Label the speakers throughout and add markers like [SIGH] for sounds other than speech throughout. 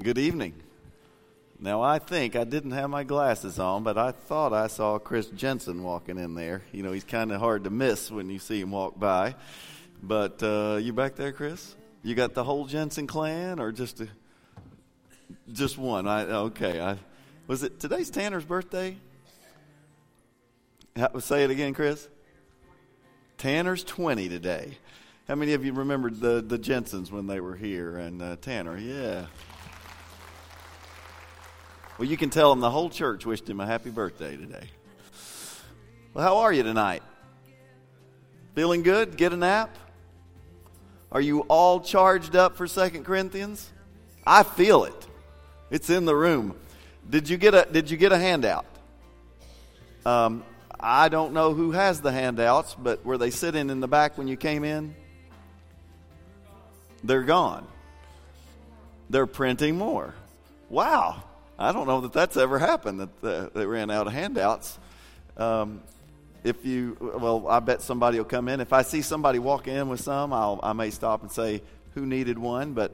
Speaker 1: Good evening. Now, I think I didn't have my glasses on, but I thought I saw Chris Jensen walking in there. You know, he's kind of hard to miss when you see him walk by. But uh, you back there, Chris? You got the whole Jensen clan, or just a, just one? I okay. I was it today's Tanner's birthday. Say it again, Chris. Tanner's twenty today. How many of you remembered the the Jensens when they were here? And uh, Tanner, yeah. Well, you can tell him the whole church wished him a happy birthday today. Well, how are you tonight? Feeling good? Get a nap? Are you all charged up for Second Corinthians? I feel it. It's in the room. Did you get a Did you get a handout? Um, I don't know who has the handouts, but were they sitting in the back when you came in? They're gone. They're printing more. Wow. I don't know that that's ever happened that uh, they ran out of handouts. Um, if you, well, I bet somebody will come in. If I see somebody walk in with some, I'll, I may stop and say who needed one. But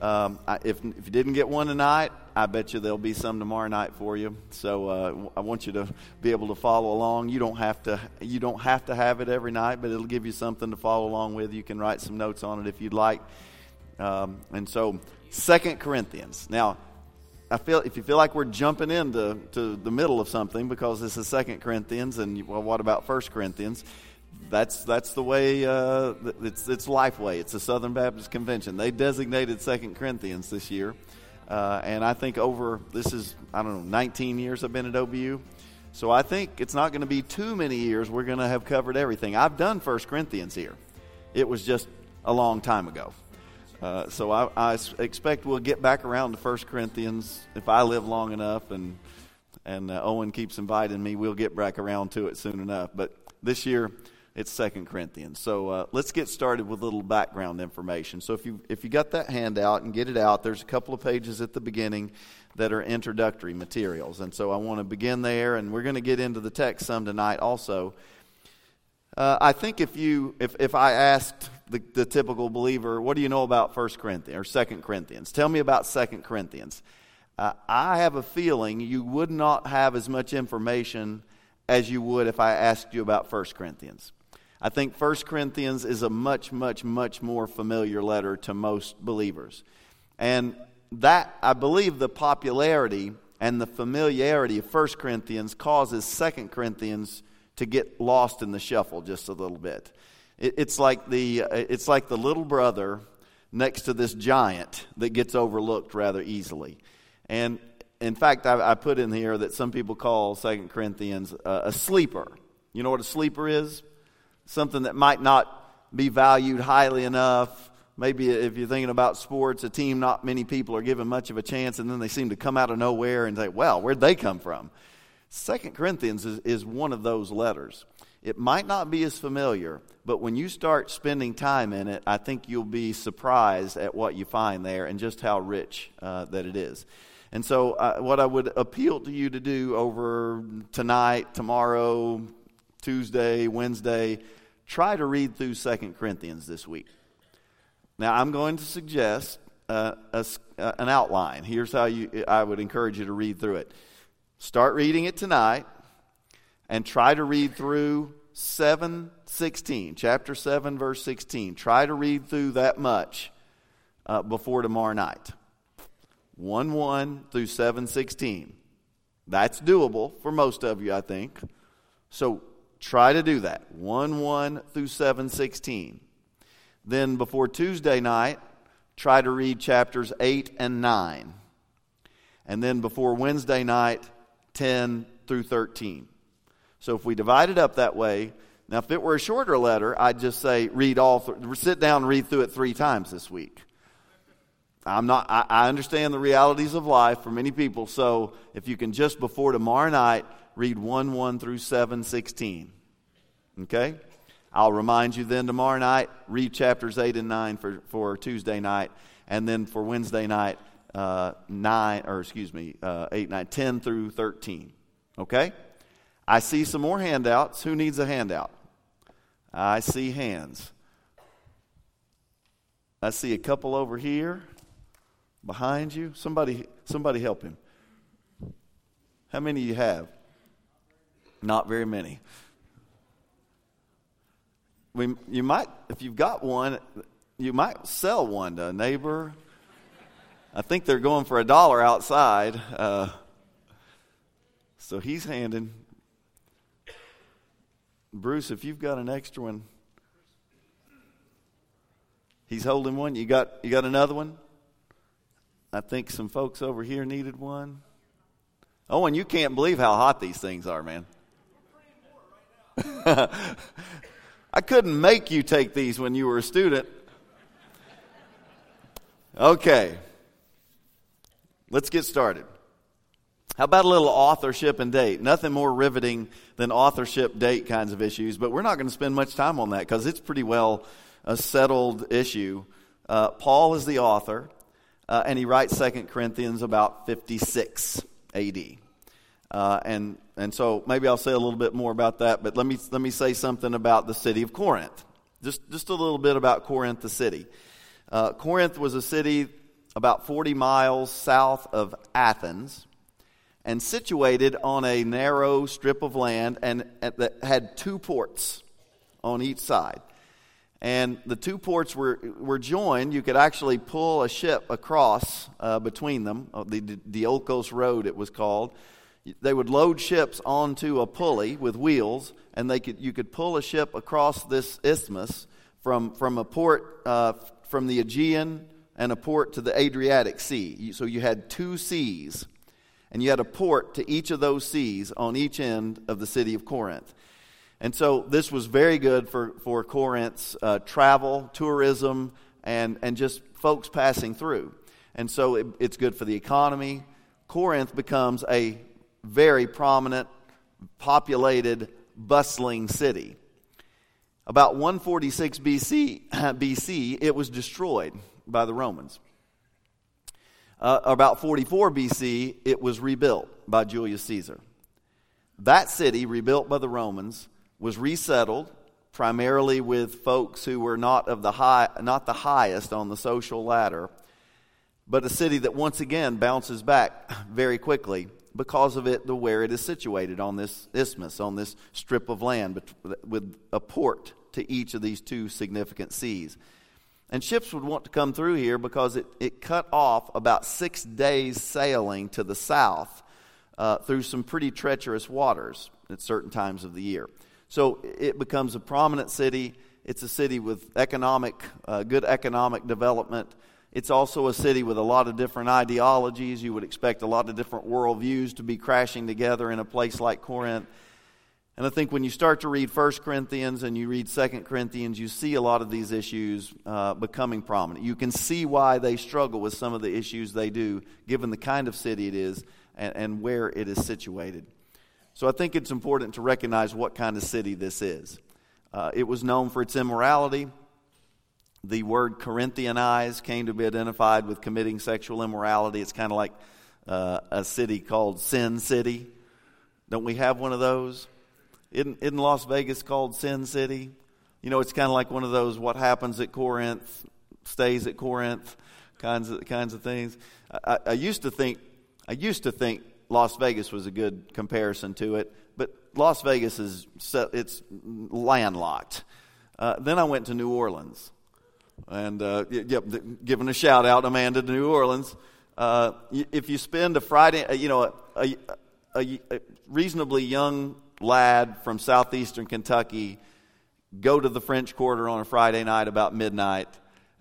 Speaker 1: um, I, if, if you didn't get one tonight, I bet you there'll be some tomorrow night for you. So uh, I want you to be able to follow along. You don't have to you don't have to have it every night, but it'll give you something to follow along with. You can write some notes on it if you'd like. Um, and so, Second Corinthians. Now, I feel if you feel like we're jumping into to the middle of something because this is Second Corinthians, and well, what about First Corinthians? That's that's the way. Uh, it's it's Lifeway. It's the Southern Baptist Convention. They designated Second Corinthians this year, uh, and I think over this is I don't know 19 years I've been at OBU, so I think it's not going to be too many years. We're going to have covered everything. I've done First Corinthians here. It was just a long time ago. Uh, so I, I, expect we'll get back around to 1 Corinthians if I live long enough and and uh, Owen keeps inviting me. We'll get back around to it soon enough. But this year it's 2 Corinthians. So uh, let's get started with a little background information. So if you if you got that handout and get it out, there's a couple of pages at the beginning that are introductory materials. And so I want to begin there, and we're going to get into the text some tonight also. Uh, I think if you if if I asked the, the typical believer, what do you know about First Corinthians or Second Corinthians? Tell me about Second Corinthians. Uh, I have a feeling you would not have as much information as you would if I asked you about First Corinthians. I think First Corinthians is a much, much, much more familiar letter to most believers. And that, I believe, the popularity and the familiarity of First Corinthians causes Second Corinthians to get lost in the shuffle just a little bit. It, it's, like the, it's like the little brother next to this giant that gets overlooked rather easily. And in fact, I, I put in here that some people call Second Corinthians uh, a sleeper. You know what a sleeper is? Something that might not be valued highly enough. Maybe if you're thinking about sports, a team not many people are given much of a chance, and then they seem to come out of nowhere and say, well, where'd they come from? Second Corinthians is, is one of those letters. It might not be as familiar, but when you start spending time in it, I think you'll be surprised at what you find there and just how rich uh, that it is. And so, uh, what I would appeal to you to do over tonight, tomorrow, Tuesday, Wednesday, try to read through Second Corinthians this week. Now, I'm going to suggest uh, a, uh, an outline. Here's how you, I would encourage you to read through it. Start reading it tonight and try to read through 716, chapter 7, verse 16. Try to read through that much uh, before tomorrow night. 1 1 through 716. That's doable for most of you, I think. So try to do that. 1 1 through 716. Then before Tuesday night, try to read chapters 8 and 9. And then before Wednesday night, 10 through 13. So if we divide it up that way, now if it were a shorter letter, I'd just say read all, th- sit down and read through it three times this week. I'm not, I, I understand the realities of life for many people, so if you can just before tomorrow night read 1 1 through 7 16. Okay? I'll remind you then tomorrow night, read chapters 8 and 9 for, for Tuesday night, and then for Wednesday night, uh, 9, or excuse me, uh, 8, 9, 10 through 13. Okay? I see some more handouts. Who needs a handout? I see hands. I see a couple over here. Behind you? Somebody, somebody help him. How many you have? Not very many. We, you might, if you've got one, you might sell one to a neighbor. I think they're going for a dollar outside. Uh, so he's handing. Bruce, if you've got an extra one, he's holding one. You got you got another one? I think some folks over here needed one. And you can't believe how hot these things are, man. [LAUGHS] I couldn't make you take these when you were a student. Okay. Let's get started. How about a little authorship and date? Nothing more riveting than authorship, date kinds of issues, but we're not going to spend much time on that because it's pretty well a settled issue. Uh, Paul is the author, uh, and he writes Second Corinthians about 56 AD. Uh, and, and so maybe I'll say a little bit more about that, but let me, let me say something about the city of Corinth. Just, just a little bit about Corinth, the city. Uh, Corinth was a city about 40 miles south of Athens and situated on a narrow strip of land and, that had two ports on each side. And the two ports were, were joined. You could actually pull a ship across uh, between them, uh, the Diolkos Road, it was called. They would load ships onto a pulley with wheels, and they could, you could pull a ship across this isthmus from, from a port uh, from the Aegean and a port to the Adriatic Sea. So you had two seas, and you had a port to each of those seas on each end of the city of Corinth. And so this was very good for, for Corinth's uh, travel, tourism, and, and just folks passing through. And so it, it's good for the economy. Corinth becomes a very prominent, populated, bustling city. About 146 BC, [CLEARS THROAT] BC it was destroyed by the Romans. Uh, about 44 BC, it was rebuilt by Julius Caesar. That city, rebuilt by the Romans, was resettled primarily with folks who were not of the high, not the highest on the social ladder, but a city that once again bounces back very quickly because of it the where it is situated on this isthmus, on this strip of land with a port to each of these two significant seas. And ships would want to come through here because it, it cut off about six days sailing to the south uh, through some pretty treacherous waters at certain times of the year. So it becomes a prominent city. It's a city with economic, uh, good economic development. It's also a city with a lot of different ideologies. You would expect a lot of different worldviews to be crashing together in a place like Corinth. And I think when you start to read 1 Corinthians and you read 2 Corinthians, you see a lot of these issues uh, becoming prominent. You can see why they struggle with some of the issues they do, given the kind of city it is and, and where it is situated. So I think it's important to recognize what kind of city this is. Uh, it was known for its immorality. The word Corinthianize came to be identified with committing sexual immorality. It's kind of like uh, a city called Sin City. Don't we have one of those? Isn't, isn't Las Vegas called Sin City? You know, it's kind of like one of those what happens at Corinth stays at Corinth kinds of kinds of things. I, I used to think I used to think Las Vegas was a good comparison to it, but Las Vegas is it's landlocked. Uh, then I went to New Orleans, and uh, yep, giving a shout out, Amanda, to New Orleans. Uh, if you spend a Friday, uh, you know, a, a, a reasonably young lad from southeastern Kentucky go to the French Quarter on a Friday night about midnight,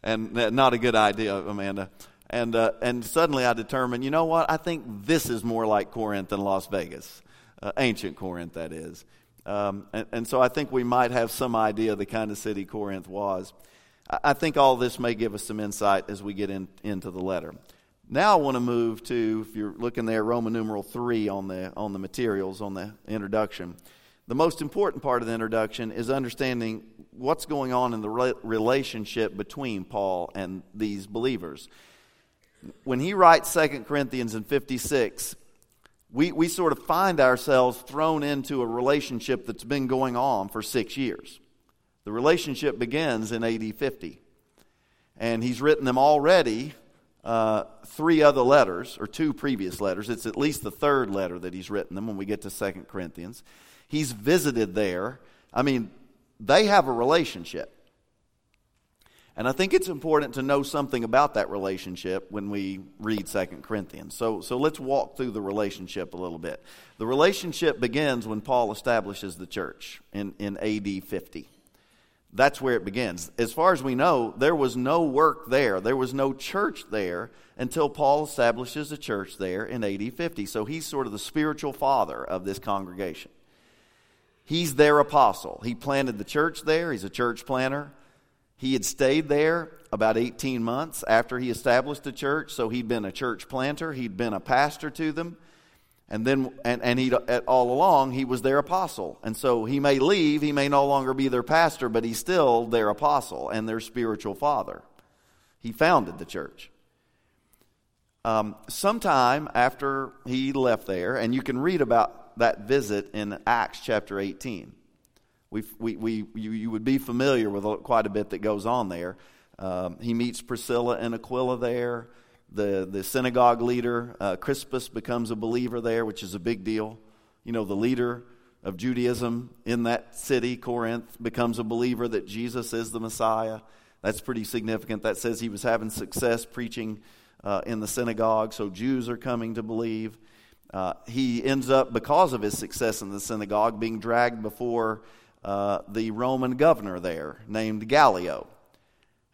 Speaker 1: and not a good idea, Amanda. And, uh, and suddenly I determined, you know what? I think this is more like Corinth than Las Vegas, uh, ancient Corinth, that is. Um, and, and, so I think we might have some idea of the kind of city Corinth was. I, I think all this may give us some insight as we get in, into the letter. Now I want to move to, if you're looking there, Roman numeral 3 on the, on the materials, on the introduction. The most important part of the introduction is understanding what's going on in the re- relationship between Paul and these believers when he writes Second Corinthians in 56, we, we sort of find ourselves thrown into a relationship that's been going on for six years. The relationship begins in AD 50. And he's written them already uh, three other letters, or two previous letters. It's at least the third letter that he's written them when we get to Second Corinthians. He's visited there. I mean, they have a relationship. And I think it's important to know something about that relationship when we read Second Corinthians. So, so let's walk through the relationship a little bit. The relationship begins when Paul establishes the church in, in AD 50. That's where it begins. As far as we know, there was no work there, there was no church there until Paul establishes a church there in AD 50. So he's sort of the spiritual father of this congregation. He's their apostle. He planted the church there, he's a church planter. He had stayed there about 18 months after he established the church, so he'd been a church planter, he'd been a pastor to them. And then, and, and he all along, he was their apostle. And so he may leave, he may no longer be their pastor, but he's still their apostle and their spiritual father. He founded the church. Um, sometime after he left there, and you can read about that visit in Acts chapter 18 we, we, we, you, you would be familiar with quite a bit that goes on there. Um, he meets Priscilla and Aquila there. The, the synagogue leader, uh, Crispus, becomes a believer there, which is a big deal. You know, the leader of Judaism in that city, Corinth, becomes a believer that Jesus is the Messiah. That's pretty significant. That says he was having success preaching uh, in the synagogue, so Jews are coming to believe. Uh, he ends up, because of his success in the synagogue, being dragged before uh, the Roman governor there named Gallio.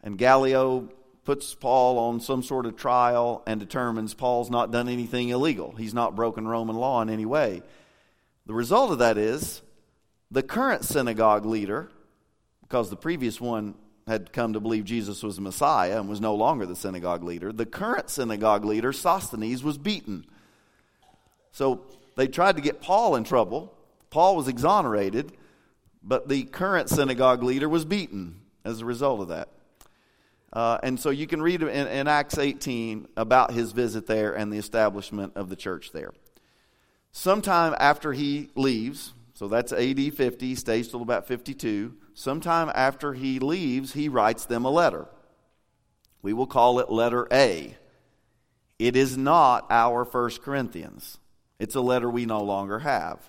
Speaker 1: And Gallio puts Paul on some sort of trial and determines Paul's not done anything illegal. He's not broken Roman law in any way. The result of that is the current synagogue leader, because the previous one had come to believe Jesus was the Messiah and was no longer the synagogue leader, the current synagogue leader, Sosthenes, was beaten. So they tried to get Paul in trouble. Paul was exonerated, but the current synagogue leader was beaten as a result of that. Uh, and so you can read in, in, Acts 18 about his visit there and the establishment of the church there. Sometime after he leaves, so that's AD 50, stays till about 52. Sometime after he leaves, he writes them a letter. We will call it letter A. It is not our First Corinthians. It's a letter we no longer have.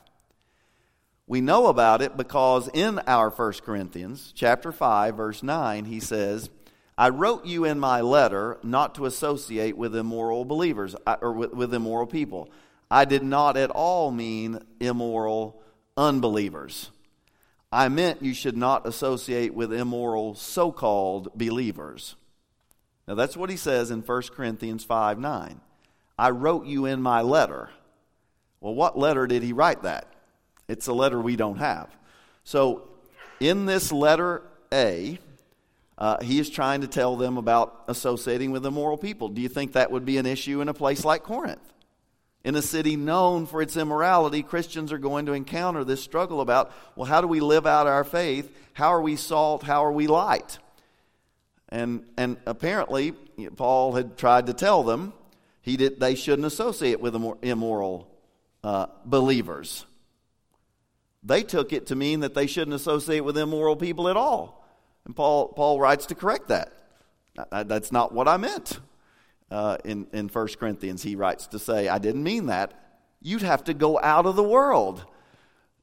Speaker 1: We know about it because in our 1 Corinthians chapter 5 verse 9 he says, "I wrote you in my letter not to associate with immoral believers or with, with immoral people. I did not at all mean immoral unbelievers. I meant you should not associate with immoral so-called believers." Now that's what he says in 1 Corinthians 5 9. I wrote you in my letter. Well, what letter did he write that? It's a letter we don't have. So, in this letter A, uh, he is trying to tell them about associating with immoral people. Do you think that would be an issue in a place like Corinth? In a city known for its immorality, Christians are going to encounter this struggle about, well, how do we live out our faith? How are we salt? How are we light? And, and apparently, Paul had tried to tell them he did, they shouldn't associate with immoral uh, believers. They took it to mean that they shouldn't associate with immoral people at all. And Paul, Paul writes to correct that. That's not what I meant. Uh, in, in 1 Corinthians, he writes to say, I didn't mean that. You'd have to go out of the world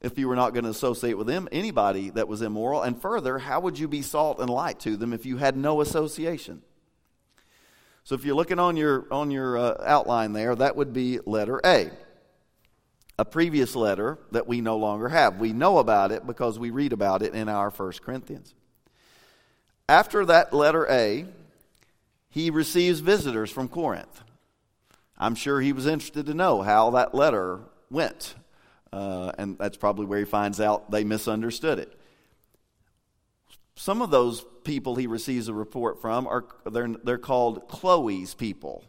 Speaker 1: if you were not going to associate with them, anybody that was immoral. And further, how would you be salt and light to them if you had no association? So if you're looking on your, on your uh, outline there, that would be letter A a previous letter that we no longer have. We know about it because we read about it in our First Corinthians. After that letter A, he receives visitors from Corinth. I'm sure he was interested to know how that letter went. Uh, and that's probably where he finds out they misunderstood it. Some of those people he receives a report from are they're, they're called Chloe's people.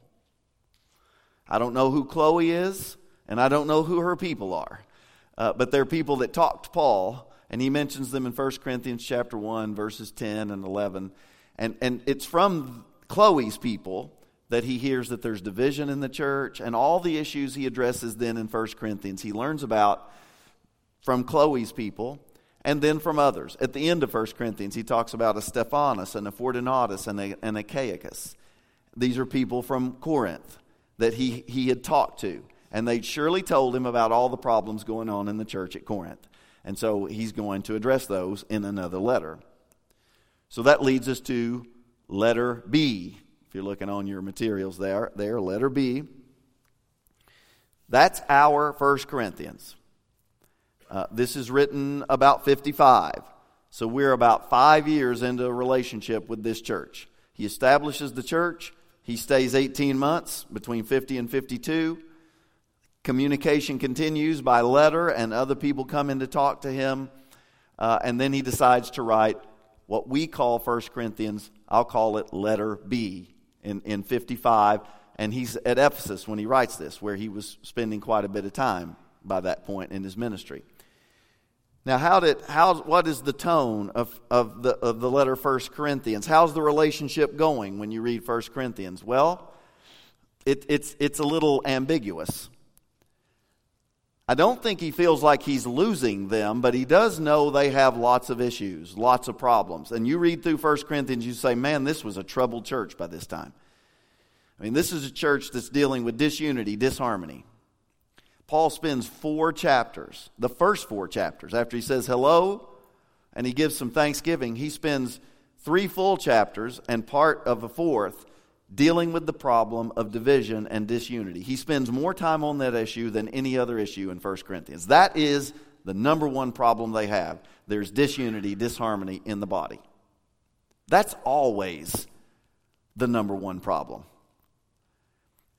Speaker 1: I don't know who Chloe is and I don't know who her people are. Uh, but they're people that talked Paul, and he mentions them in 1 Corinthians chapter 1, verses 10 and 11. And, and it's from Chloe's people that he hears that there's division in the church and all the issues he addresses then in 1 Corinthians. He learns about from Chloe's people and then from others. At the end of 1 Corinthians, he talks about a Stephanus and a Fortunatus and a, and a Achaicus. These are people from Corinth that he, he had talked to. And they'd surely told him about all the problems going on in the church at Corinth. And so he's going to address those in another letter. So that leads us to letter B. If you're looking on your materials there, there, letter B. That's our First Corinthians. Uh, this is written about 55. So we're about five years into a relationship with this church. He establishes the church. He stays 18 months between 50 and 52. Communication continues by letter, and other people come in to talk to him. Uh, and then he decides to write what we call 1 Corinthians, I'll call it letter B in, in 55. And he's at Ephesus when he writes this, where he was spending quite a bit of time by that point in his ministry. Now, how did, how, what is the tone of, of, the, of the letter 1 Corinthians? How's the relationship going when you read 1 Corinthians? Well, it, it's, it's a little ambiguous. I don't think he feels like he's losing them, but he does know they have lots of issues, lots of problems. And you read through 1 Corinthians, you say, man, this was a troubled church by this time. I mean, this is a church that's dealing with disunity, disharmony. Paul spends four chapters, the first four chapters, after he says hello and he gives some thanksgiving, he spends three full chapters and part of a fourth dealing with the problem of division and disunity. He spends more time on that issue than any other issue in 1 Corinthians. That is the number one problem they have. There's disunity, disharmony in the body. That's always the number one problem.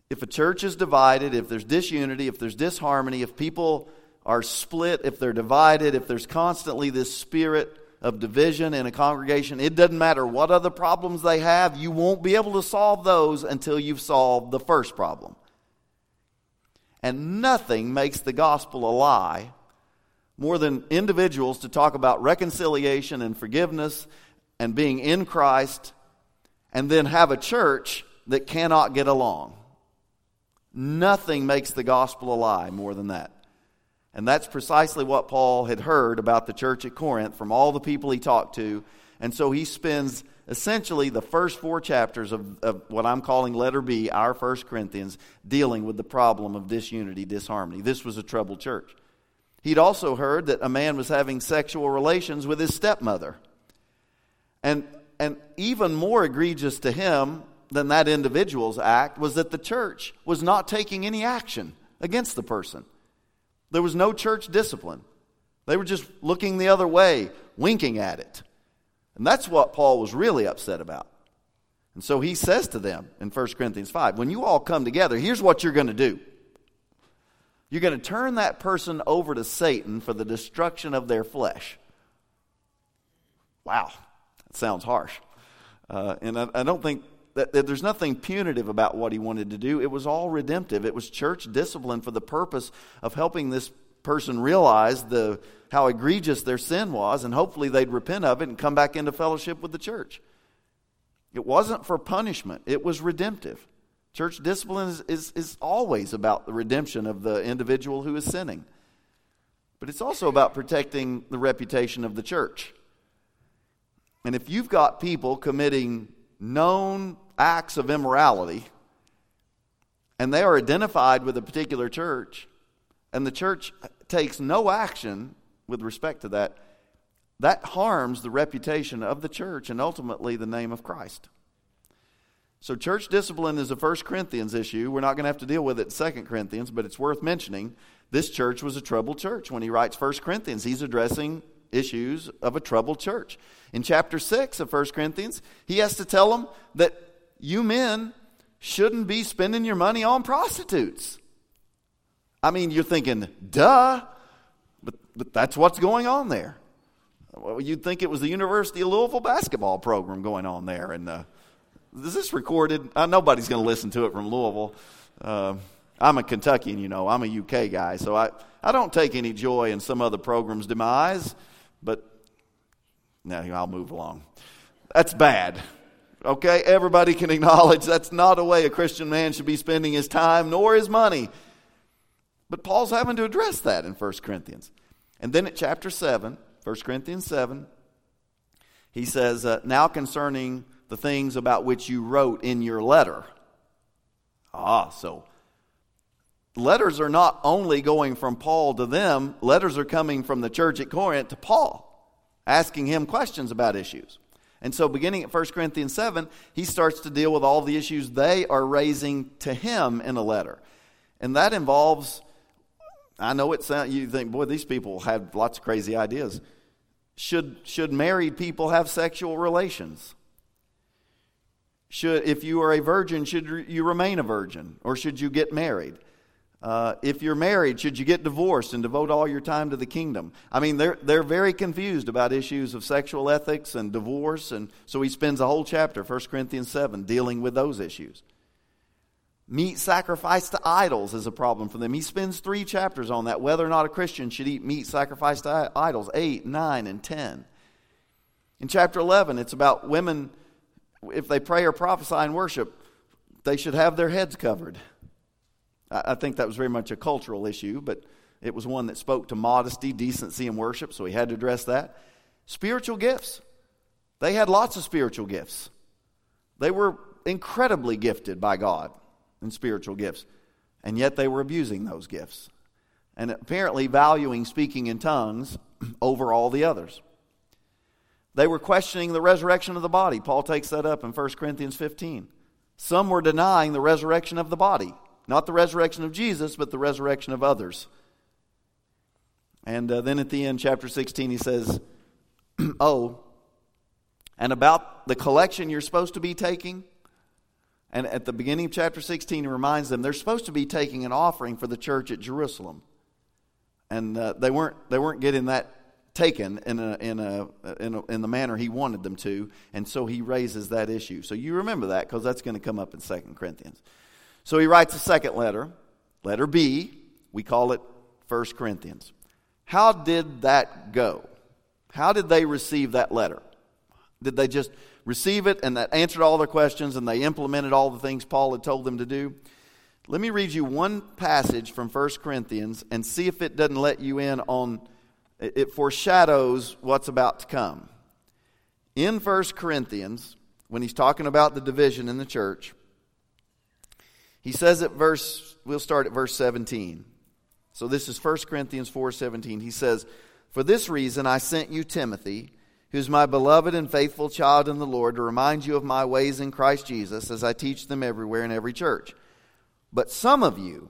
Speaker 1: If a church is divided, if there's disunity, if there's disharmony, if people are split, if they're divided, if there's constantly this spirit of division in a congregation, it doesn't matter what other problems they have, you won't be able to solve those until you've solved the first problem. And nothing makes the gospel a lie more than individuals to talk about reconciliation and forgiveness and being in Christ and then have a church that cannot get along. Nothing makes the gospel a lie more than that. And that's precisely what Paul had heard about the church at Corinth from all the people he talked to. And so he spends essentially the first four chapters of, of, what I'm calling letter B, our First Corinthians, dealing with the problem of disunity, disharmony. This was a troubled church. He'd also heard that a man was having sexual relations with his stepmother. And, and even more egregious to him than that individual's act was that the church was not taking any action against the person. There was no church discipline. They were just looking the other way, winking at it. And that's what Paul was really upset about. And so he says to them in 1 Corinthians 5 when you all come together, here's what you're going to do. You're going to turn that person over to Satan for the destruction of their flesh. Wow, that sounds harsh. Uh, and I, I, don't think that, that there's nothing punitive about what he wanted to do. It was all redemptive. It was church discipline for the purpose of helping this person realize the how egregious their sin was, and hopefully they'd repent of it and come back into fellowship with the church. It wasn't for punishment, it was redemptive. Church discipline is, is, is always about the redemption of the individual who is sinning. But it's also about protecting the reputation of the church. And if you've got people committing known acts of immorality, and they are identified with a particular church, and the church takes no action with respect to that, that harms the reputation of the church and ultimately the name of Christ. So, church discipline is a First Corinthians issue. We're not going to have to deal with it in Second Corinthians, but it's worth mentioning. This church was a troubled church. When he writes First Corinthians, he's addressing issues of a troubled church. In chapter 6 of 1 Corinthians, he has to tell them that you men shouldn't be spending your money on prostitutes. I mean, you're thinking, duh, but, but that's what's going on there. Well, you'd think it was the University of Louisville basketball program going on there. And uh, is this recorded? Uh, nobody's going to listen to it from Louisville. Uh, I'm a Kentuckian, you know, I'm a UK guy, so I, I don't take any joy in some other program's demise. But now I'll move along. That's bad. Okay? Everybody can [LAUGHS] acknowledge that's not a way a Christian man should be spending his time nor his money. But Paul's having to address that in 1 Corinthians. And then at chapter 7, 1 Corinthians 7, he says, uh, Now concerning the things about which you wrote in your letter. Ah, so letters are not only going from Paul to them, letters are coming from the church at Corinth to Paul, asking him questions about issues. And so, beginning at 1 Corinthians 7, he starts to deal with all the issues they are raising to him in a letter. And that involves, I know it sounds, you think, boy, these people have lots of crazy ideas. Should, should married people have sexual relations? Should, if you are a virgin, should you remain a virgin? Or should you get married? Uh, if you're married, should you get divorced and devote all your time to the kingdom? I mean, they're, they're very confused about issues of sexual ethics and divorce, and so he spends a whole chapter, 1 Corinthians 7, dealing with those issues. Meat sacrificed to idols is a problem for them. He spends three chapters on that, whether or not a Christian should eat meat sacrificed to idols 8, 9, and 10. In chapter 11, it's about women, if they pray or prophesy and worship, they should have their heads covered. I think that was very much a cultural issue, but it was one that spoke to modesty, decency, and worship, so he had to address that. Spiritual gifts. They had lots of spiritual gifts. They were incredibly gifted by God in spiritual gifts, and yet they were abusing those gifts and apparently valuing speaking in tongues [CLEARS THROAT] over all the others. They were questioning the resurrection of the body. Paul takes that up in 1 Corinthians 15. Some were denying the resurrection of the body. Not the resurrection of Jesus, but the resurrection of others. And uh, then at the end, chapter 16, he says, [CLEARS THROAT] Oh, and about the collection you're supposed to be taking. And at the beginning of chapter 16, he reminds them they're supposed to be taking an offering for the church at Jerusalem. And uh, they, weren't, they weren't getting that taken in, a, in, a, in, a, in the manner he wanted them to. And so he raises that issue. So you remember that because that's going to come up in 2 Corinthians. So he writes a second letter, letter B. We call it 1 Corinthians. How did that go? How did they receive that letter? Did they just receive it and that answered all their questions and they implemented all the things Paul had told them to do? Let me read you one passage from 1 Corinthians and see if it doesn't let you in on it foreshadows what's about to come. In 1 Corinthians, when he's talking about the division in the church, he says at verse, we'll start at verse 17. So this is 1 Corinthians 4:17. He says, "For this reason I sent you Timothy, who is my beloved and faithful child in the Lord, to remind you of my ways in Christ Jesus as I teach them everywhere in every church. But some of you,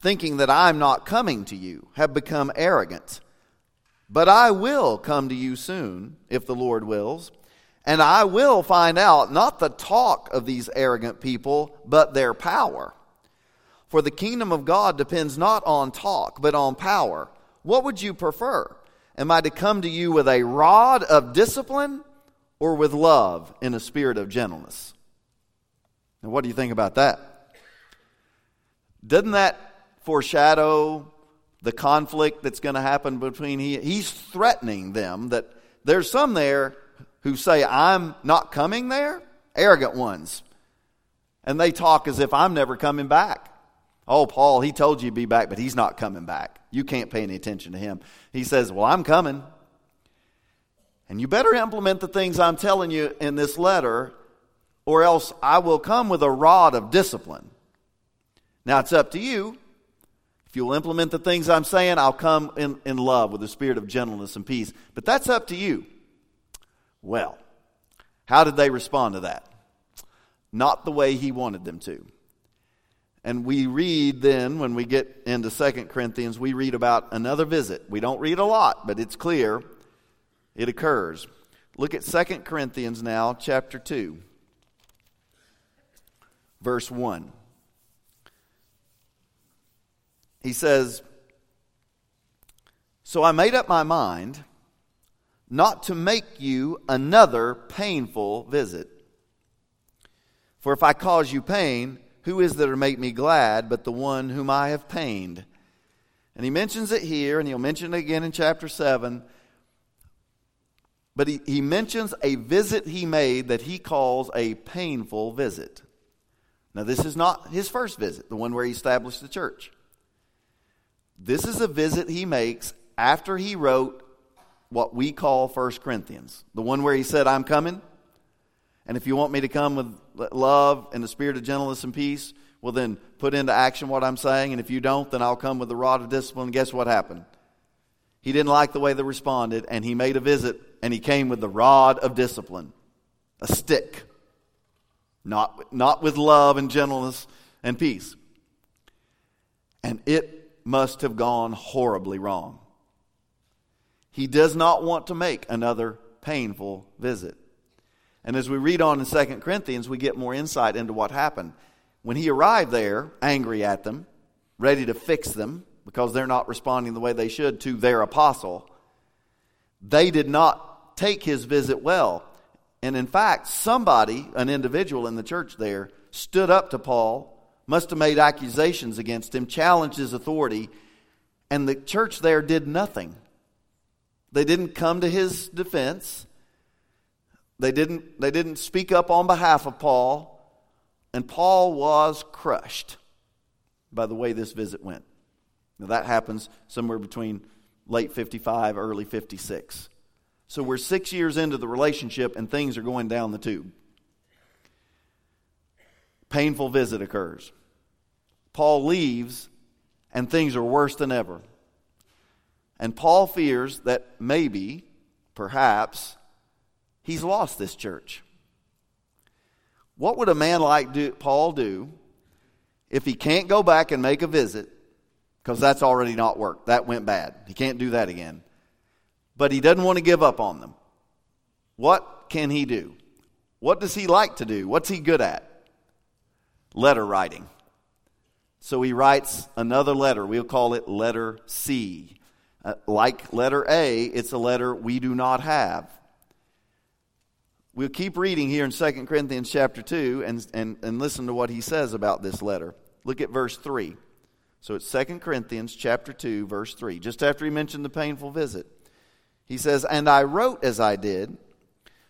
Speaker 1: thinking that I am not coming to you, have become arrogant. But I will come to you soon, if the Lord wills." And I will find out not the talk of these arrogant people, but their power. For the kingdom of God depends not on talk, but on power. What would you prefer? Am I to come to you with a rod of discipline or with love in a spirit of gentleness? And what do you think about that? Doesn't that foreshadow the conflict that's going to happen between he he's threatening them that there's some there who say, I'm not coming there, arrogant ones. And they talk as if I'm never coming back. Oh, Paul, he told you to be back, but he's not coming back. You can't pay any attention to him. He says, Well, I'm coming. And you better implement the things I'm telling you in this letter, or else I will come with a rod of discipline. Now, it's up to you. If you'll implement the things I'm saying, I'll come in, in love with a spirit of gentleness and peace. But that's up to you. Well, how did they respond to that? Not the way he wanted them to. And we read then, when we get into Second Corinthians, we read about another visit. We don't read a lot, but it's clear it occurs. Look at Second Corinthians now, chapter 2, verse 1. He says, So I made up my mind not to make you another painful visit. For if I cause you pain, who is there to make me glad but the one whom I have pained? And he mentions it here, and he'll mention it again in chapter 7. But he, he mentions a visit he made that he calls a painful visit. Now, this is not his first visit, the one where he established the church. This is a visit he makes after he wrote what we call First Corinthians, the one where he said, I'm coming. And if you want me to come with love and the spirit of gentleness and peace, well, then put into action what I'm saying. And if you don't, then I'll come with the rod of discipline. Guess what happened? He didn't like the way they responded, and he made a visit, and he came with the rod of discipline a stick. Not, not with love and gentleness and peace. And it must have gone horribly wrong. He does not want to make another painful visit. And as we read on in 2 Corinthians, we get more insight into what happened. When he arrived there, angry at them, ready to fix them because they're not responding the way they should to their apostle, they did not take his visit well. And in fact, somebody, an individual in the church there, stood up to Paul, must have made accusations against him, challenged his authority, and the church there did nothing. They didn't come to his defense. They didn't, they didn't speak up on behalf of Paul. And Paul was crushed by the way this visit went. Now, that happens somewhere between late 55, early 56. So we're six years into the relationship and things are going down the tube. Painful visit occurs. Paul leaves and things are worse than ever. And Paul fears that maybe, perhaps, he's lost this church. What would a man like do, Paul do if he can't go back and make a visit? Because that's already not worked. That went bad. He can't do that again. But he doesn't want to give up on them. What can he do? What does he like to do? What's he good at? Letter writing. So he writes another letter. We'll call it letter C. Uh, like letter A, it's a letter we do not have. We'll keep reading here in 2 Corinthians chapter 2 and, and, and listen to what he says about this letter. Look at verse 3. So it's 2 Corinthians chapter 2, verse 3, just after he mentioned the painful visit. He says, And I wrote as I did,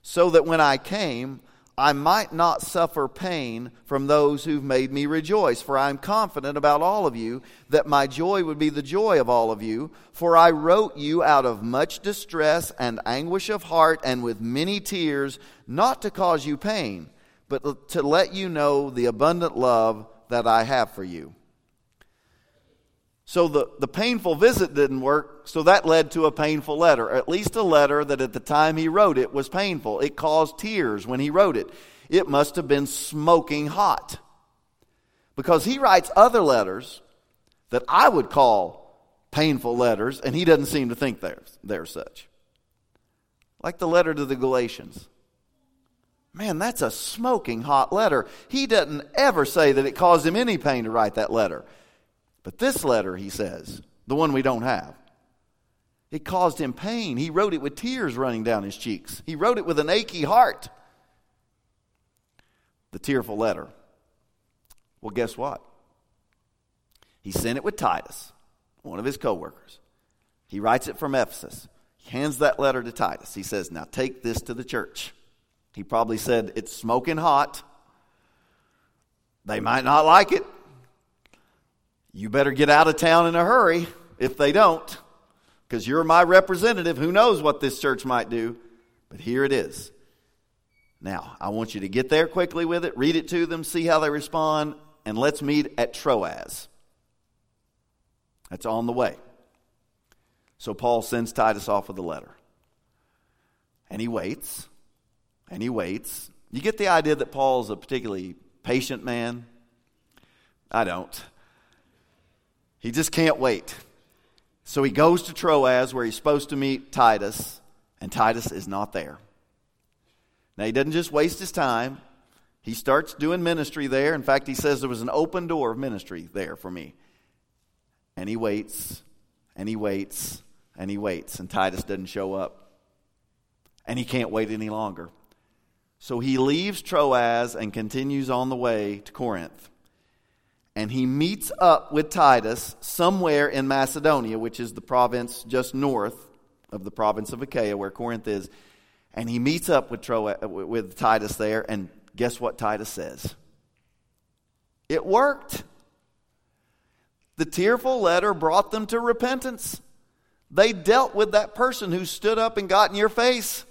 Speaker 1: so that when I came, I might not suffer pain from those who've made me rejoice. For I am confident about all of you that my joy would be the joy of all of you. For I wrote you out of much distress and anguish of heart and with many tears, not to cause you pain, but to let you know the abundant love that I have for you. So the, the painful visit didn't work, so that led to a painful letter, at least a letter that at the time he wrote it was painful. It caused tears when he wrote it. It must have been smoking hot. Because he writes other letters that I would call painful letters, and he doesn't seem to think they're, they're such. Like the letter to the Galatians. Man, that's a smoking hot letter. He doesn't ever say that it caused him any pain to write that letter. But this letter, he says, the one we don't have, it caused him pain. He wrote it with tears running down his cheeks. He wrote it with an achy heart. The tearful letter. Well, guess what? He sent it with Titus, one of his co-workers. He writes it from Ephesus. He hands that letter to Titus. He says, Now take this to the church. He probably said, It's smoking hot. They might not like it. You better get out of town in a hurry if they don't, because you're my representative. Who knows what this church might do? But here it is. Now, I want you to get there quickly with it, read it to them, see how they respond, and let's meet at Troas. That's on the way. So Paul sends Titus off with a letter. And he waits, and he waits. You get the idea that Paul's a particularly patient man? I don't. He just can't wait. So he goes to Troas where he's supposed to meet Titus, and Titus is not there. Now, he doesn't just waste his time. He starts doing ministry there. In fact, he says there was an open door of ministry there for me. And he waits, and he waits, and he waits, and Titus doesn't show up. And he can't wait any longer. So he leaves Troas and continues on the way to Corinth and he meets up with Titus somewhere in Macedonia, which is the province just north of the province of Achaia, where Corinth is. And he meets up with, Tro- with Titus there, and guess what Titus says? It worked. The tearful letter brought them to repentance. They dealt with that person who stood up and got in your face.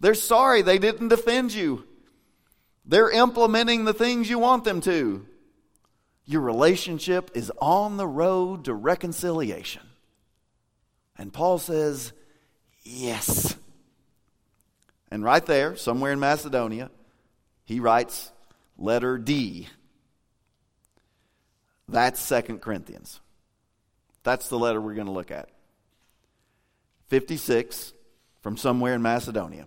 Speaker 1: They're sorry they didn't defend you. They're implementing the things you want them to. Your relationship is on the road to reconciliation. And Paul says, Yes. And right there, somewhere in Macedonia, he writes letter D. That's Second Corinthians. That's the letter we're going to look at. 56 from somewhere in Macedonia.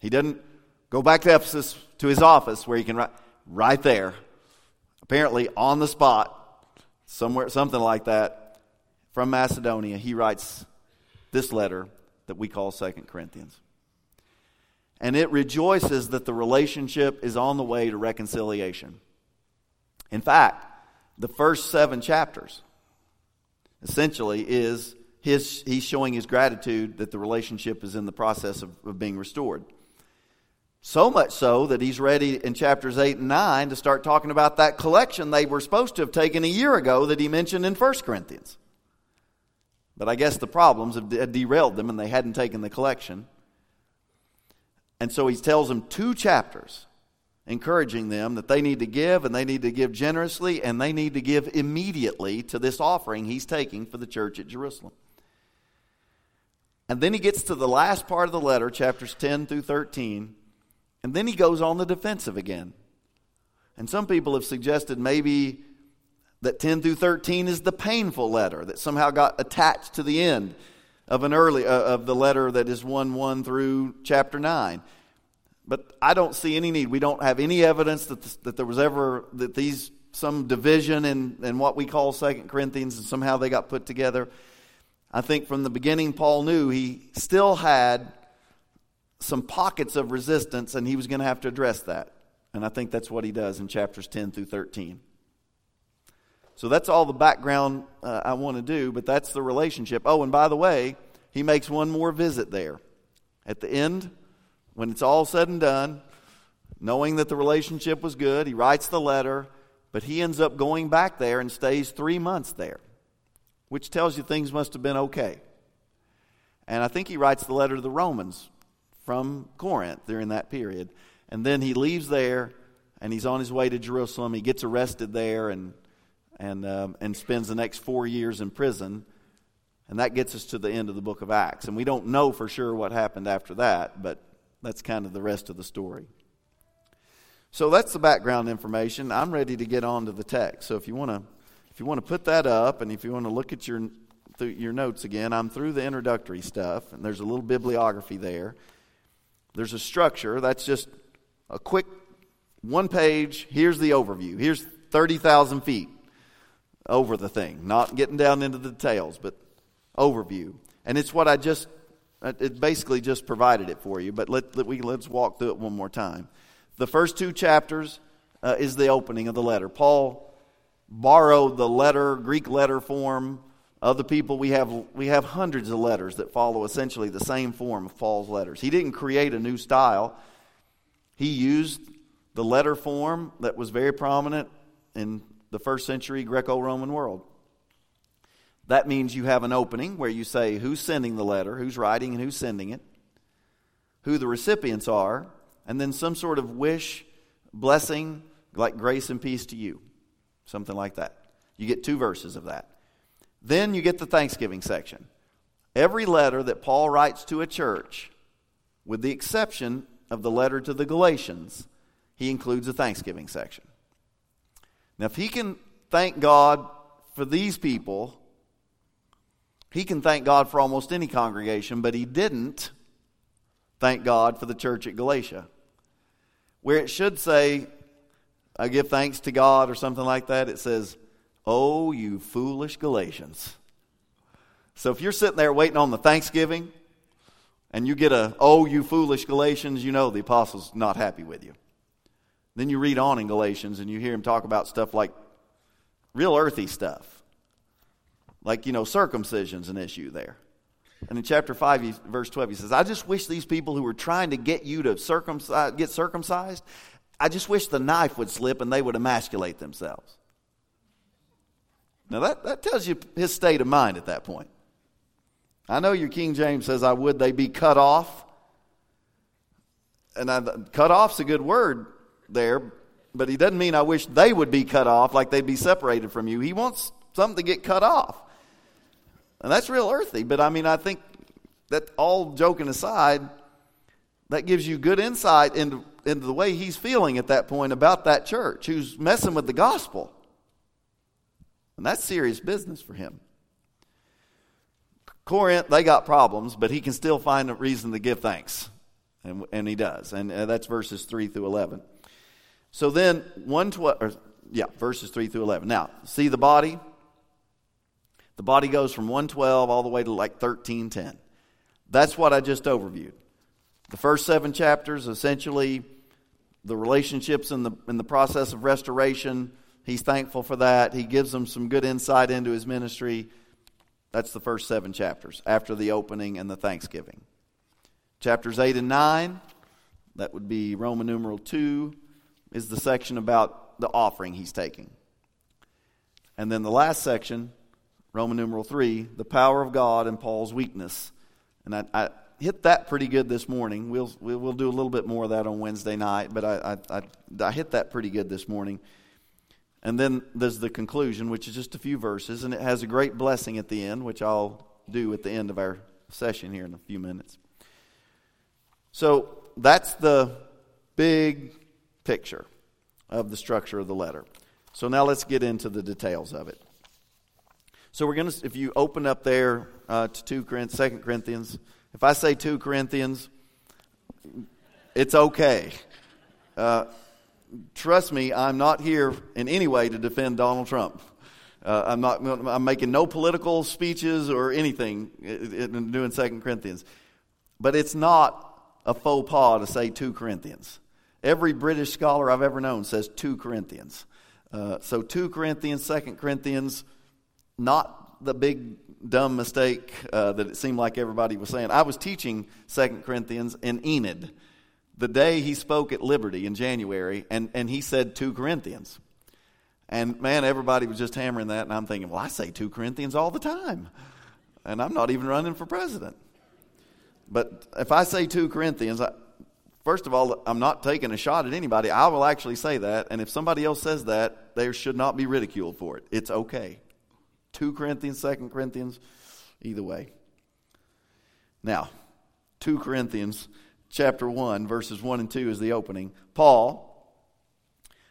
Speaker 1: He doesn't go back to Ephesus to his office where he can write right there. Apparently on the spot, somewhere something like that from Macedonia, he writes this letter that we call Second Corinthians. And it rejoices that the relationship is on the way to reconciliation. In fact, the first seven chapters essentially is his, he's showing his gratitude that the relationship is in the process of, of being restored. So much so that he's ready in chapters 8 and 9 to start talking about that collection they were supposed to have taken a year ago that he mentioned in 1 Corinthians. But I guess the problems had derailed them and they hadn't taken the collection. And so he tells them two chapters encouraging them that they need to give and they need to give generously and they need to give immediately to this offering he's taking for the church at Jerusalem. And then he gets to the last part of the letter, chapters 10 through 13, and then he goes on the defensive again. And some people have suggested maybe that 10 through 13 is the painful letter that somehow got attached to the end of an early uh, of the letter that is 1 1 through chapter 9 but i don't see any need. We don't have any evidence that, that there was ever that these some division in, in what we call second corinthians and somehow they got put together. I think from the beginning paul knew he still had some pockets of resistance and he was going to have to address that and i think that's what he does in chapters 10 through 13 so that's all the background uh, I want to do, but that's the relationship. Oh, and by the way, he makes one more visit there. At the end, when it's all said and done, knowing that the relationship was good, he writes the letter, but he ends up going back there and stays three months there, which tells you things must have been okay. And I think he writes the letter to the Romans from Corinth during that period. And then he leaves there and he's on his way to Jerusalem. He gets arrested there and and, um, and spends the next four years in prison. And that gets us to the end of the book of Acts. And we don't know for sure what happened after that, but that's kind of the rest of the story. So that's the background information. I'm ready to get on to the text. So if you want to if you want to put that up and if you want to look at your your notes again, I'm through the introductory stuff and there's a little bibliography there. There's a structure that's just a quick one page. Here's the overview. Here's 30,000 feet over the thing, not getting down into the details, but overview. And it's what I just, it basically just provided it for you, but let, let we, let's walk through it one more time. The first two chapters uh, is the opening of the letter. Paul borrowed the letter, Greek letter form of the people. We have, we have hundreds of letters that follow essentially the same form of Paul's letters. He didn't create a new style, he used the letter form that was very prominent in the first century Greco Roman world. That means you have an opening where you say who's sending the letter, who's writing, and who's sending it, who the recipients are, and then some sort of wish, blessing, like grace and peace to you. Something like that. You get two verses of that. Then you get the Thanksgiving section. Every letter that Paul writes to a church, with the exception of the letter to the Galatians, he includes a Thanksgiving section. Now, if he can thank God for these people, he can thank God for almost any congregation, but he didn't thank God for the church at Galatia. Where it should say, I give thanks to God or something like that, it says, Oh, you foolish Galatians. So if you're sitting there waiting on the Thanksgiving and you get a, Oh, you foolish Galatians, you know the apostle's not happy with you. Then you read on in Galatians and you hear him talk about stuff like real earthy stuff. Like, you know, circumcision's an issue there. And in chapter 5, verse 12, he says, I just wish these people who were trying to get you to circumcise, get circumcised, I just wish the knife would slip and they would emasculate themselves. Now, that, that tells you his state of mind at that point. I know your King James says, I would they be cut off. And I, cut off's a good word, there, but he doesn't mean I wish they would be cut off, like they'd be separated from you. He wants something to get cut off. And that's real earthy, but I mean, I think that all joking aside, that gives you good insight into, into the way he's feeling at that point about that church who's messing with the gospel. And that's serious business for him. Corinth, they got problems, but he can still find a reason to give thanks. And, and he does. And uh, that's verses 3 through 11. So then, 112, yeah, verses 3 through 11. Now, see the body? The body goes from 112 all the way to like 1310. That's what I just overviewed. The first seven chapters, essentially, the relationships in the, in the process of restoration. He's thankful for that. He gives them some good insight into his ministry. That's the first seven chapters after the opening and the thanksgiving. Chapters 8 and 9, that would be Roman numeral 2, is the section about the offering he's taking. And then the last section, Roman numeral 3, the power of God and Paul's weakness. And I, I hit that pretty good this morning. We'll, we'll do a little bit more of that on Wednesday night, but I, I, I, hit that pretty good this morning. And then there's the conclusion, which is just a few verses, and it has a great blessing at the end, which I'll do at the end of our session here in a few minutes. So that's the big picture of the structure of the letter. So now let's get into the details of it. So we're going to, if you open up there uh, to 2 Corinthians, 2 Corinthians, if I say 2 Corinthians, it's okay. Uh, trust me, I'm not here in any way to defend Donald Trump. Uh, I'm not. I'm making no political speeches or anything in doing Second Corinthians, but it's not a faux pas to say 2 Corinthians. Every British scholar I've ever known says 2 Corinthians. Uh, so 2 Corinthians, 2 Corinthians, not the big dumb mistake uh, that it seemed like everybody was saying. I was teaching Second Corinthians in Enid the day he spoke at Liberty in January, and, and he said 2 Corinthians. And man, everybody was just hammering that, and I'm thinking, well, I say 2 Corinthians all the time, and I'm not even running for president. But if I say 2 Corinthians, I, first of all, I'm not taking a shot at anybody. I will actually say that, and if somebody else says that, they should not be ridiculed for it. It's okay. 2 Corinthians, 2 Corinthians, either way. Now, 2 Corinthians chapter 1, verses 1 and 2 is the opening. Paul,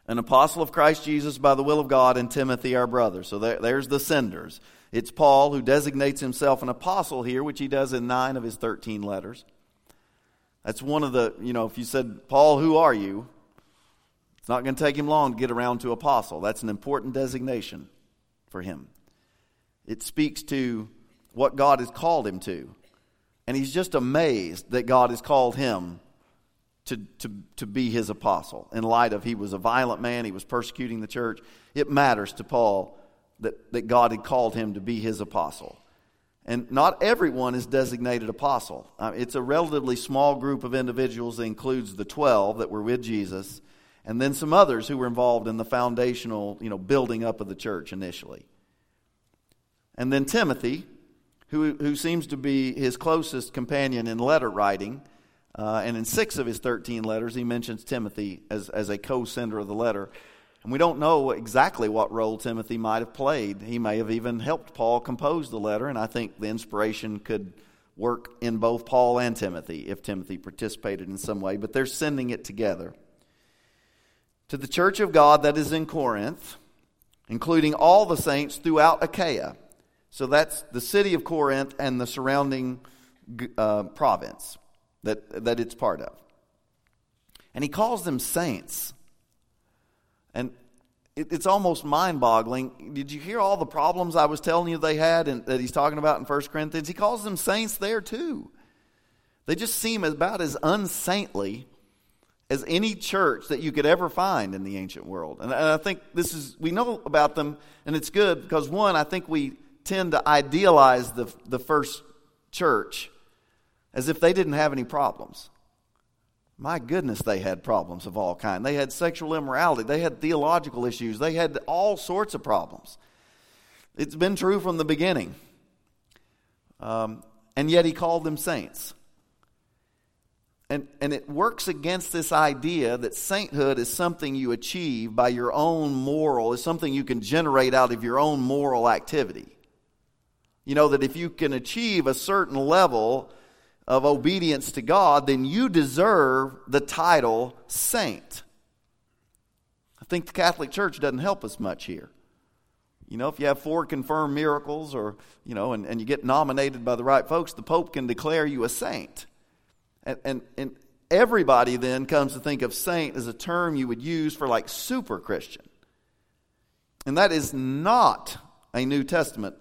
Speaker 1: an apostle of Christ Jesus by the will of God, and Timothy, our brother. So there, there's the senders. It's Paul who designates himself an apostle here, which he does in nine of his 13 letters. That's one of the, you know, if you said, Paul, who are you? It's not going to take him long to get around to apostle. That's an important designation for him. It speaks to what God has called him to. And he's just amazed that God has called him to, to, to be his apostle in light of he was a violent man, he was persecuting the church. It matters to Paul that, that God had called him to be his apostle. And not everyone is designated apostle. Uh, it's a relatively small group of individuals that includes the 12 that were with Jesus, and then some others who were involved in the foundational you know, building up of the church initially. And then Timothy, who, who seems to be his closest companion in letter writing. Uh, and in six of his 13 letters, he mentions Timothy as, as a co sender of the letter. And we don't know exactly what role Timothy might have played. He may have even helped Paul compose the letter, and I think the inspiration could work in both Paul and Timothy if Timothy participated in some way, but they're sending it together. To the church of God that is in Corinth, including all the saints throughout Achaia. So that's the city of Corinth and the surrounding uh, province that, that it's part of. And he calls them saints. And it, it's almost mind boggling. Did you hear all the problems I was telling you they had and that he's talking about in 1 Corinthians? He calls them saints there too. They just seem about as unsaintly as any church that you could ever find in the ancient world. And I think this is, we know about them, and it's good because, one, I think we tend to idealize the, the first church as if they didn't have any problems. My goodness, they had problems of all kind. They had sexual immorality. They had theological issues. They had all sorts of problems. It's been true from the beginning. Um, and yet he called them saints. And, and it works against this idea that sainthood is something you achieve by your own moral, is something you can generate out of your own moral activity. You know, that if you can achieve a certain level of obedience to God, then you deserve the title saint. I think the Catholic Church doesn't help us much here. You know, if you have four confirmed miracles or, you know, and, and you get nominated by the right folks, the Pope can declare you a saint. And, and, and everybody then comes to think of saint as a term you would use for like super Christian. And that is not a New Testament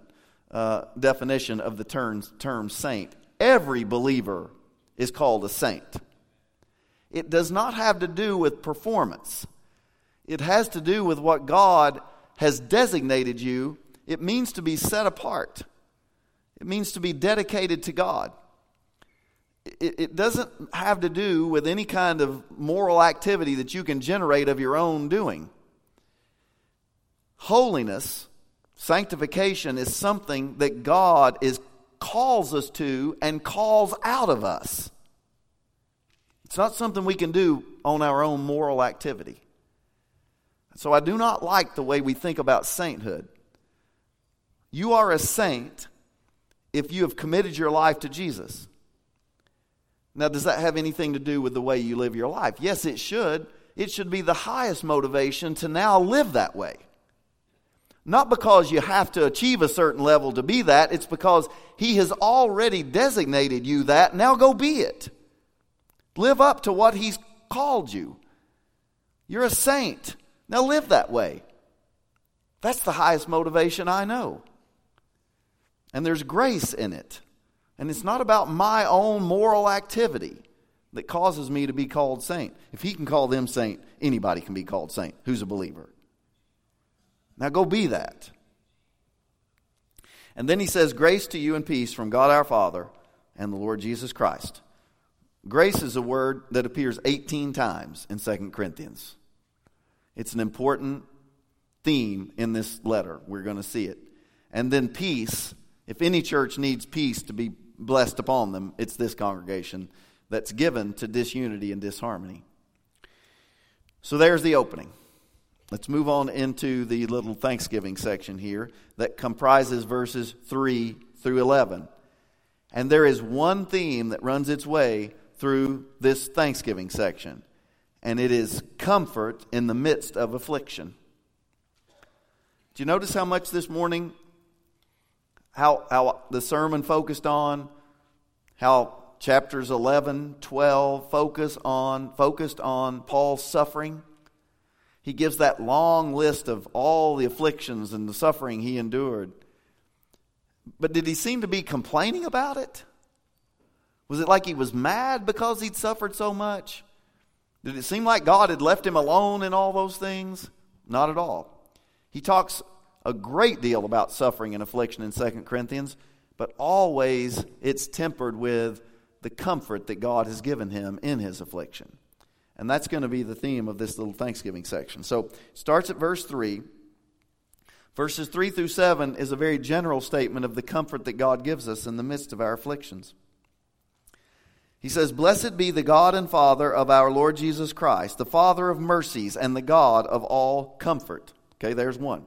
Speaker 1: uh, definition of the term, term saint. Every believer is called a saint. It does not have to do with performance, it has to do with what God has designated you. It means to be set apart, it means to be dedicated to God it, it doesn't have to do with any kind of moral activity that you can generate of your own doing. Holiness, sanctification, is something that God is calls us to and calls out of us. It's not something we can do on our own moral activity. So I do not like the way we think about sainthood. You are a saint if you have committed your life to Jesus. Now, does that have anything to do with the way you live your life? Yes, it should. It should be the highest motivation to now live that way. Not because you have to achieve a certain level to be that, it's because He has already designated you that. Now go be it. Live up to what He's called you. You're a saint. Now live that way. That's the highest motivation I know. And there's grace in it. And it's not about my own moral activity that causes me to be called saint. If he can call them saint, anybody can be called saint who's a believer. Now go be that. And then he says, Grace to you and peace from God our Father and the Lord Jesus Christ. Grace is a word that appears 18 times in 2 Corinthians. It's an important theme in this letter. We're going to see it. And then peace. If any church needs peace to be blessed upon them, it's this congregation that's given to disunity and disharmony. So there's the opening. Let's move on into the little Thanksgiving section here that comprises verses 3 through 11. And there is one theme that runs its way through this Thanksgiving section, and it is comfort in the midst of affliction. Do you notice how much this morning how, how the sermon focused on, how chapters 11, 12 focus on, focused on Paul's suffering. He gives that long list of all the afflictions and the suffering he endured. But did he seem to be complaining about it? Was it like he was mad because he'd suffered so much? Did it seem like God had left him alone in all those things? Not at all. He talks a great deal about suffering and affliction in 2 Corinthians, but always it's tempered with the comfort that God has given him in his affliction. And that's going to be the theme of this little Thanksgiving section. So, it starts at verse 3. Verses 3 through 7 is a very general statement of the comfort that God gives us in the midst of our afflictions. He says, Blessed be the God and Father of our Lord Jesus Christ, the Father of mercies and the God of all comfort. Okay, there's one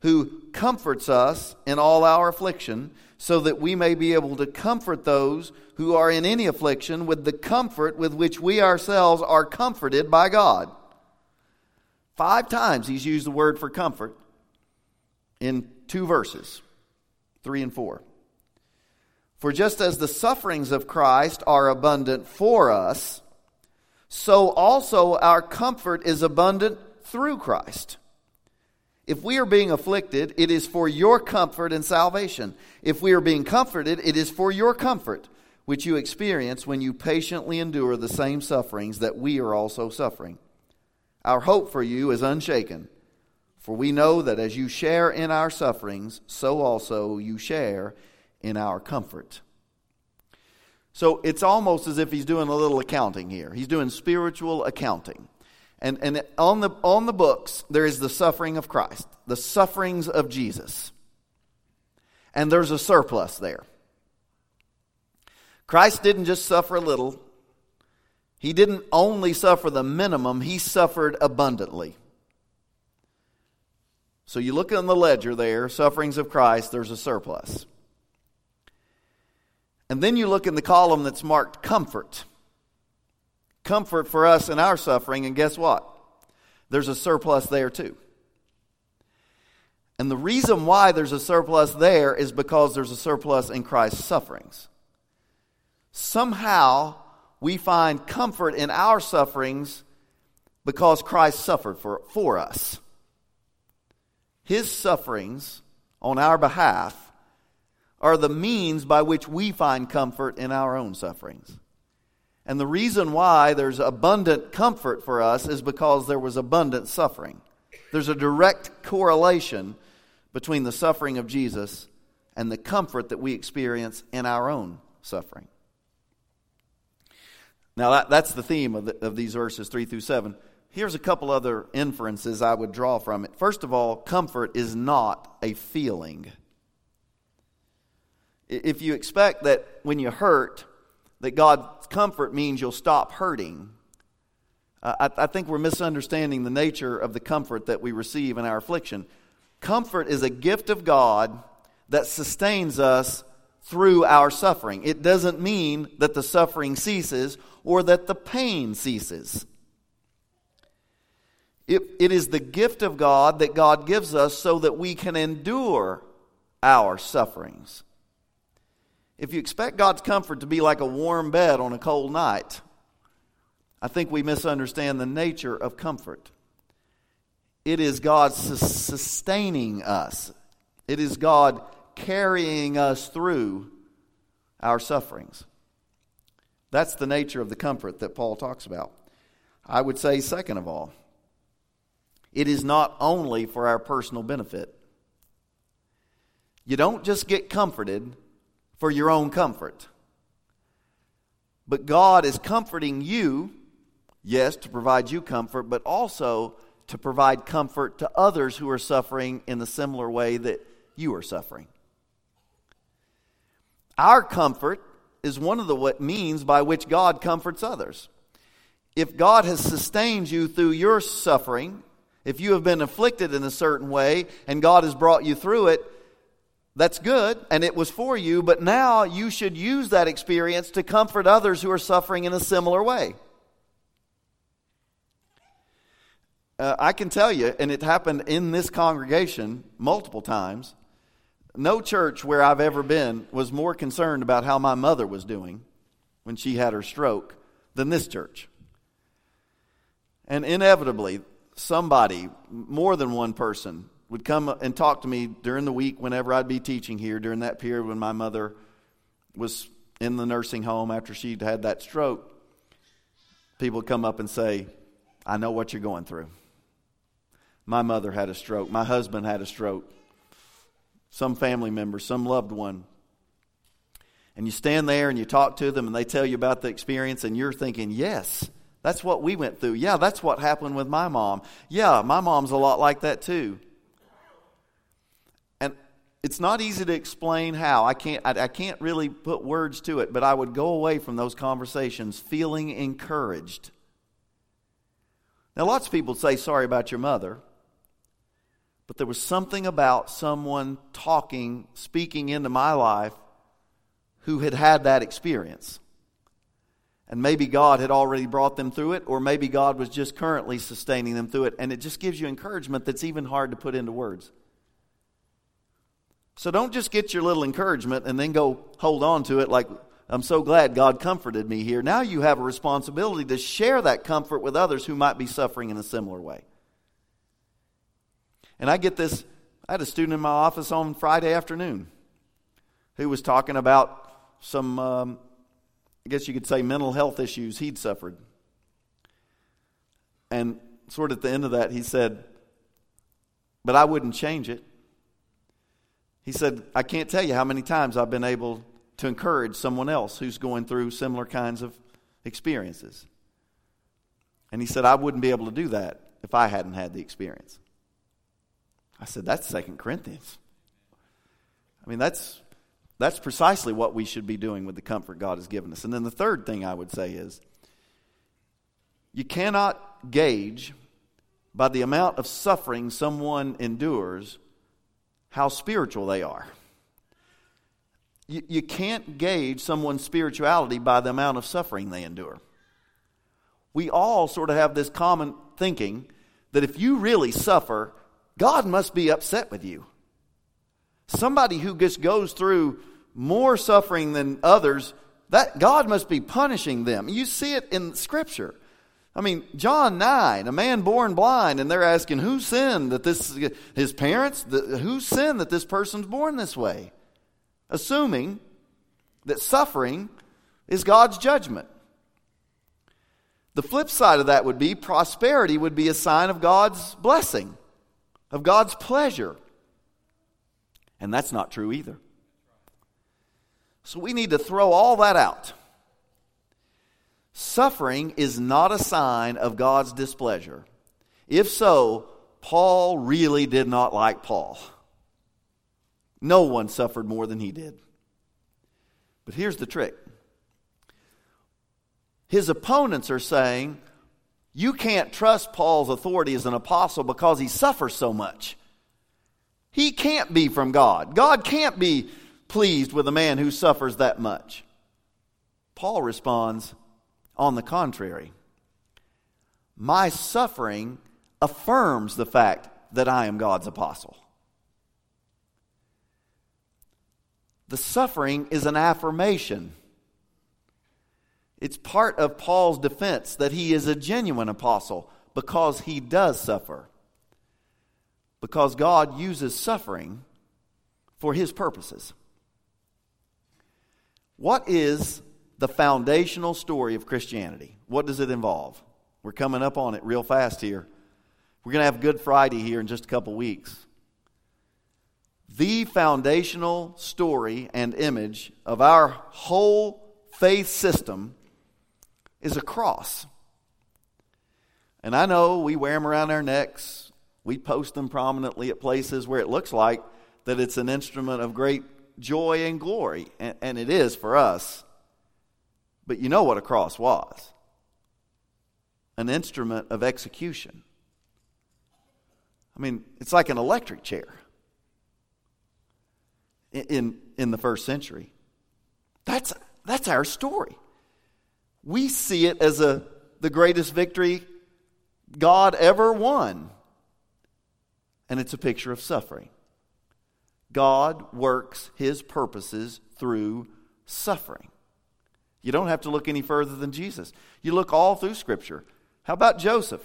Speaker 1: who comforts us in all our affliction, so that we may be able to comfort those who are in any affliction with the comfort with which we ourselves are comforted by God. Five times he's used the word for comfort in two verses, three and four. For just as the sufferings of Christ are abundant for us, so also our comfort is abundant through Christ. If we are being afflicted, it is for your comfort and salvation. If we are being comforted, it is for your comfort, which you experience when you patiently endure the same sufferings that we are also suffering. Our hope for you is unshaken, for we know that as you share in our sufferings, so also you share in our comfort. So it's almost as if he's doing a little accounting here. He's doing spiritual accounting. And, and on, the, on the books, there is the suffering of Christ, the sufferings of Jesus. And there's a surplus there. Christ didn't just suffer a little, He didn't only suffer the minimum, he suffered abundantly. So you look on the ledger there, sufferings of Christ, there's a surplus. And then you look in the column that's marked comfort. Comfort for us in our suffering, and guess what? There's a surplus there too. And the reason why there's a surplus there is because there's a surplus in Christ's sufferings. Somehow, we find comfort in our sufferings because Christ suffered for, for us. His sufferings on our behalf are the means by which we find comfort in our own sufferings. And the reason why there's abundant comfort for us is because there was abundant suffering. There's a direct correlation between the suffering of Jesus and the comfort that we experience in our own suffering. Now, that, that's the theme of, the, of these verses 3 through 7. Here's a couple other inferences I would draw from it. First of all, comfort is not a feeling. If you expect that when you hurt, that God's comfort means you'll stop hurting, uh, I, I think we're misunderstanding the nature of the comfort that we receive in our affliction. Comfort is a gift of God that sustains us through our suffering. It doesn't mean that the suffering ceases or that the pain ceases. It, it is the gift of God that God gives us so that we can endure our sufferings. If you expect God's comfort to be like a warm bed on a cold night, I think we misunderstand the nature of comfort. It is God sustaining us, it is God carrying us through our sufferings. That's the nature of the comfort that Paul talks about. I would say, second of all, it is not only for our personal benefit. You don't just get comforted for your own comfort, but God is comforting you, yes, to provide you comfort, but also to provide comfort to others who are suffering in the similar way that you are suffering. Our comfort is one of the means by which God comforts others. If God has sustained you through your suffering, if you have been afflicted in a certain way and God has brought you through it, that's good and it was for you, but now you should use that experience to comfort others who are suffering in a similar way. Uh, I can tell you, and it happened in this congregation multiple times, no church where I've ever been was more concerned about how my mother was doing when she had her stroke than this church. And inevitably, somebody, more than one person, would come and talk to me during the week whenever I'd be teaching here during that period when my mother was in the nursing home after she'd had that stroke. People would come up and say, I know what you're going through. My mother had a stroke. My husband had a stroke some family member, some loved one. And you stand there and you talk to them and they tell you about the experience and you're thinking, yes, that's what we went through. Yeah, that's what happened with my mom. Yeah, my mom's a lot like that too. It's not easy to explain how. I can't, I, I can't really put words to it, but I would go away from those conversations feeling encouraged. Now, lots of people say sorry about your mother. But there was something about someone talking, speaking into my life who had had that experience. And maybe God had already brought them through it, or maybe God was just currently sustaining them through it. And it just gives you encouragement that's even hard to put into words. So don't just get your little encouragement and then go hold on to it like, I'm so glad God comforted me here. Now you have a responsibility to share that comfort with others who might be suffering in a similar way. And I get this I had a student in my office on Friday afternoon who was talking about some, um, I guess you could say, mental health issues he'd suffered. And sort of at the end of that, he said, But I wouldn't change it. He said, I can't tell you how many times I've been able to encourage someone else who's going through similar kinds of experiences. And he said, I wouldn't be able to do that if I hadn't had the experience. I said, that's Second Corinthians. I mean, that's, that's precisely what we should be doing with the comfort God has given us. And then the third thing I would say is You cannot gauge by the amount of suffering someone endures how spiritual they are. You, you can't gauge someone's spirituality by the amount of suffering they endure. We all sort of have this common thinking that if you really suffer, God must be upset with you. Somebody who just goes through more suffering than others, that God must be punishing them. You see it in Scripture. I mean, John 9, a man born blind, and they're asking, who sinned that this, his parents, the, who sinned that this person's born this way? Assuming that suffering is God's judgment. The flip side of that would be prosperity would be a sign of God's blessing, of God's pleasure. And that's not true either. So we need to throw all that out. Suffering is not a sign of God's displeasure. If so, Paul really did not like Paul. No one suffered more than he did. But here's the trick his opponents are saying, You can't trust Paul's authority as an apostle because he suffers so much. He can't be from God. God can't be pleased with a man who suffers that much. Paul responds, on the contrary, my suffering affirms the fact that I am God's apostle. The suffering is an affirmation. It's part of Paul's defense that he is a genuine apostle because he does suffer. Because God uses suffering for his purposes. What is the foundational story of Christianity. What does it involve? We're coming up on it real fast here. We're going to have Good Friday here in just a couple weeks. The foundational story and image of our whole faith system is a cross. And I know we wear them around our necks. We post them prominently at places where it looks like that it's an instrument of great joy and glory. And, and it is for us. But you know what a cross was an instrument of execution. I mean, it's like an electric chair in, in the first century. That's, that's our story. We see it as a, the greatest victory God ever won. And it's a picture of suffering. God works his purposes through suffering. You don't have to look any further than Jesus. You look all through Scripture. How about Joseph?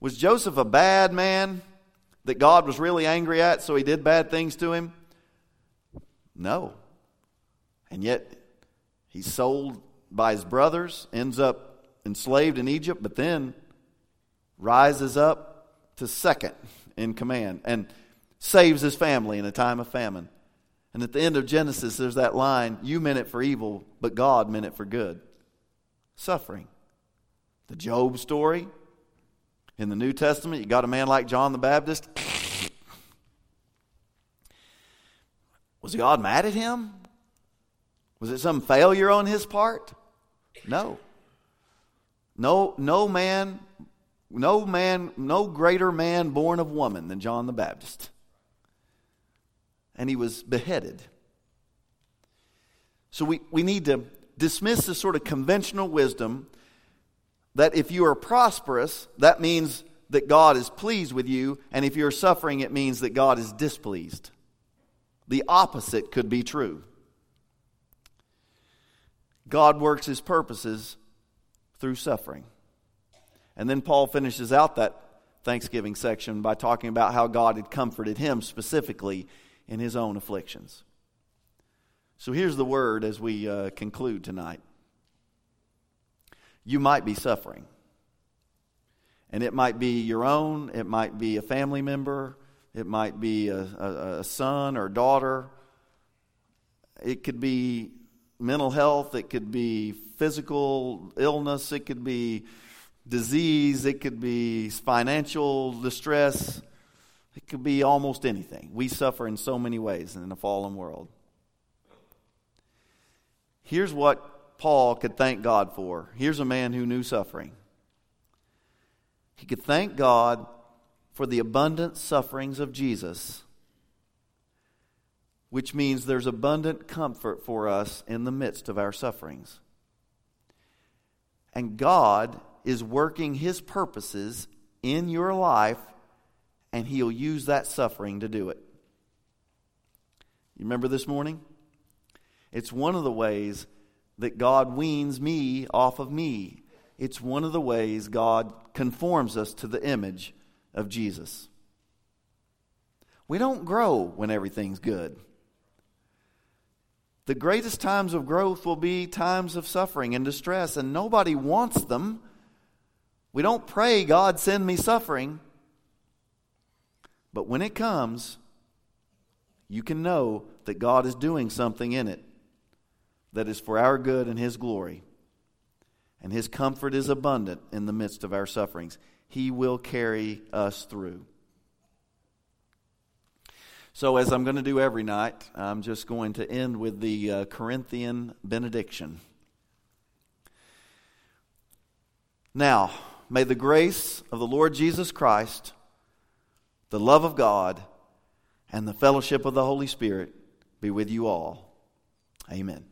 Speaker 1: Was Joseph a bad man that God was really angry at, so he did bad things to him? No. And yet, he's sold by his brothers, ends up enslaved in Egypt, but then rises up to second in command and saves his family in a time of famine. And at the end of Genesis, there's that line you meant it for evil, but God meant it for good. Suffering. The Job story. In the New Testament, you got a man like John the Baptist. [SNIFFS] Was God mad at him? Was it some failure on his part? No. No, no man, no man, no greater man born of woman than John the Baptist and he was beheaded. So we, we need to dismiss this sort of conventional wisdom that if you are prosperous, that means that God is pleased with you, and if you're suffering, it means that God is displeased. The opposite could be true. God works his purposes through suffering. And then Paul finishes out that Thanksgiving section by talking about how God had comforted him specifically in his own afflictions. So here's the word as we uh, conclude tonight. You might be suffering. And it might be your own, it might be a family member, it might be a, a, a son or daughter, it could be mental health, it could be physical illness, it could be disease, it could be financial distress. It could be almost anything. We suffer in so many ways in a fallen world. Here's what Paul could thank God for. Here's a man who knew suffering. He could thank God for the abundant sufferings of Jesus, which means there's abundant comfort for us in the midst of our sufferings. And God is working his purposes in your life, and he'll use that suffering to do it. You remember this morning? It's one of the ways that God weans me off of me. It's one of the ways God conforms us to the image of Jesus. We don't grow when everything's good. The greatest times of growth will be times of suffering and distress, and nobody wants them. We don't pray, God, send me suffering. But when it comes, you can know that God is doing something in it that is for our good and His glory. And His comfort is abundant in the midst of our sufferings. He will carry us through. So, as I'm going to do every night, I'm just going to end with the uh, Corinthian benediction. Now, may the grace of the Lord Jesus Christ, the love of God, and the fellowship of the Holy Spirit be with you all. Amen.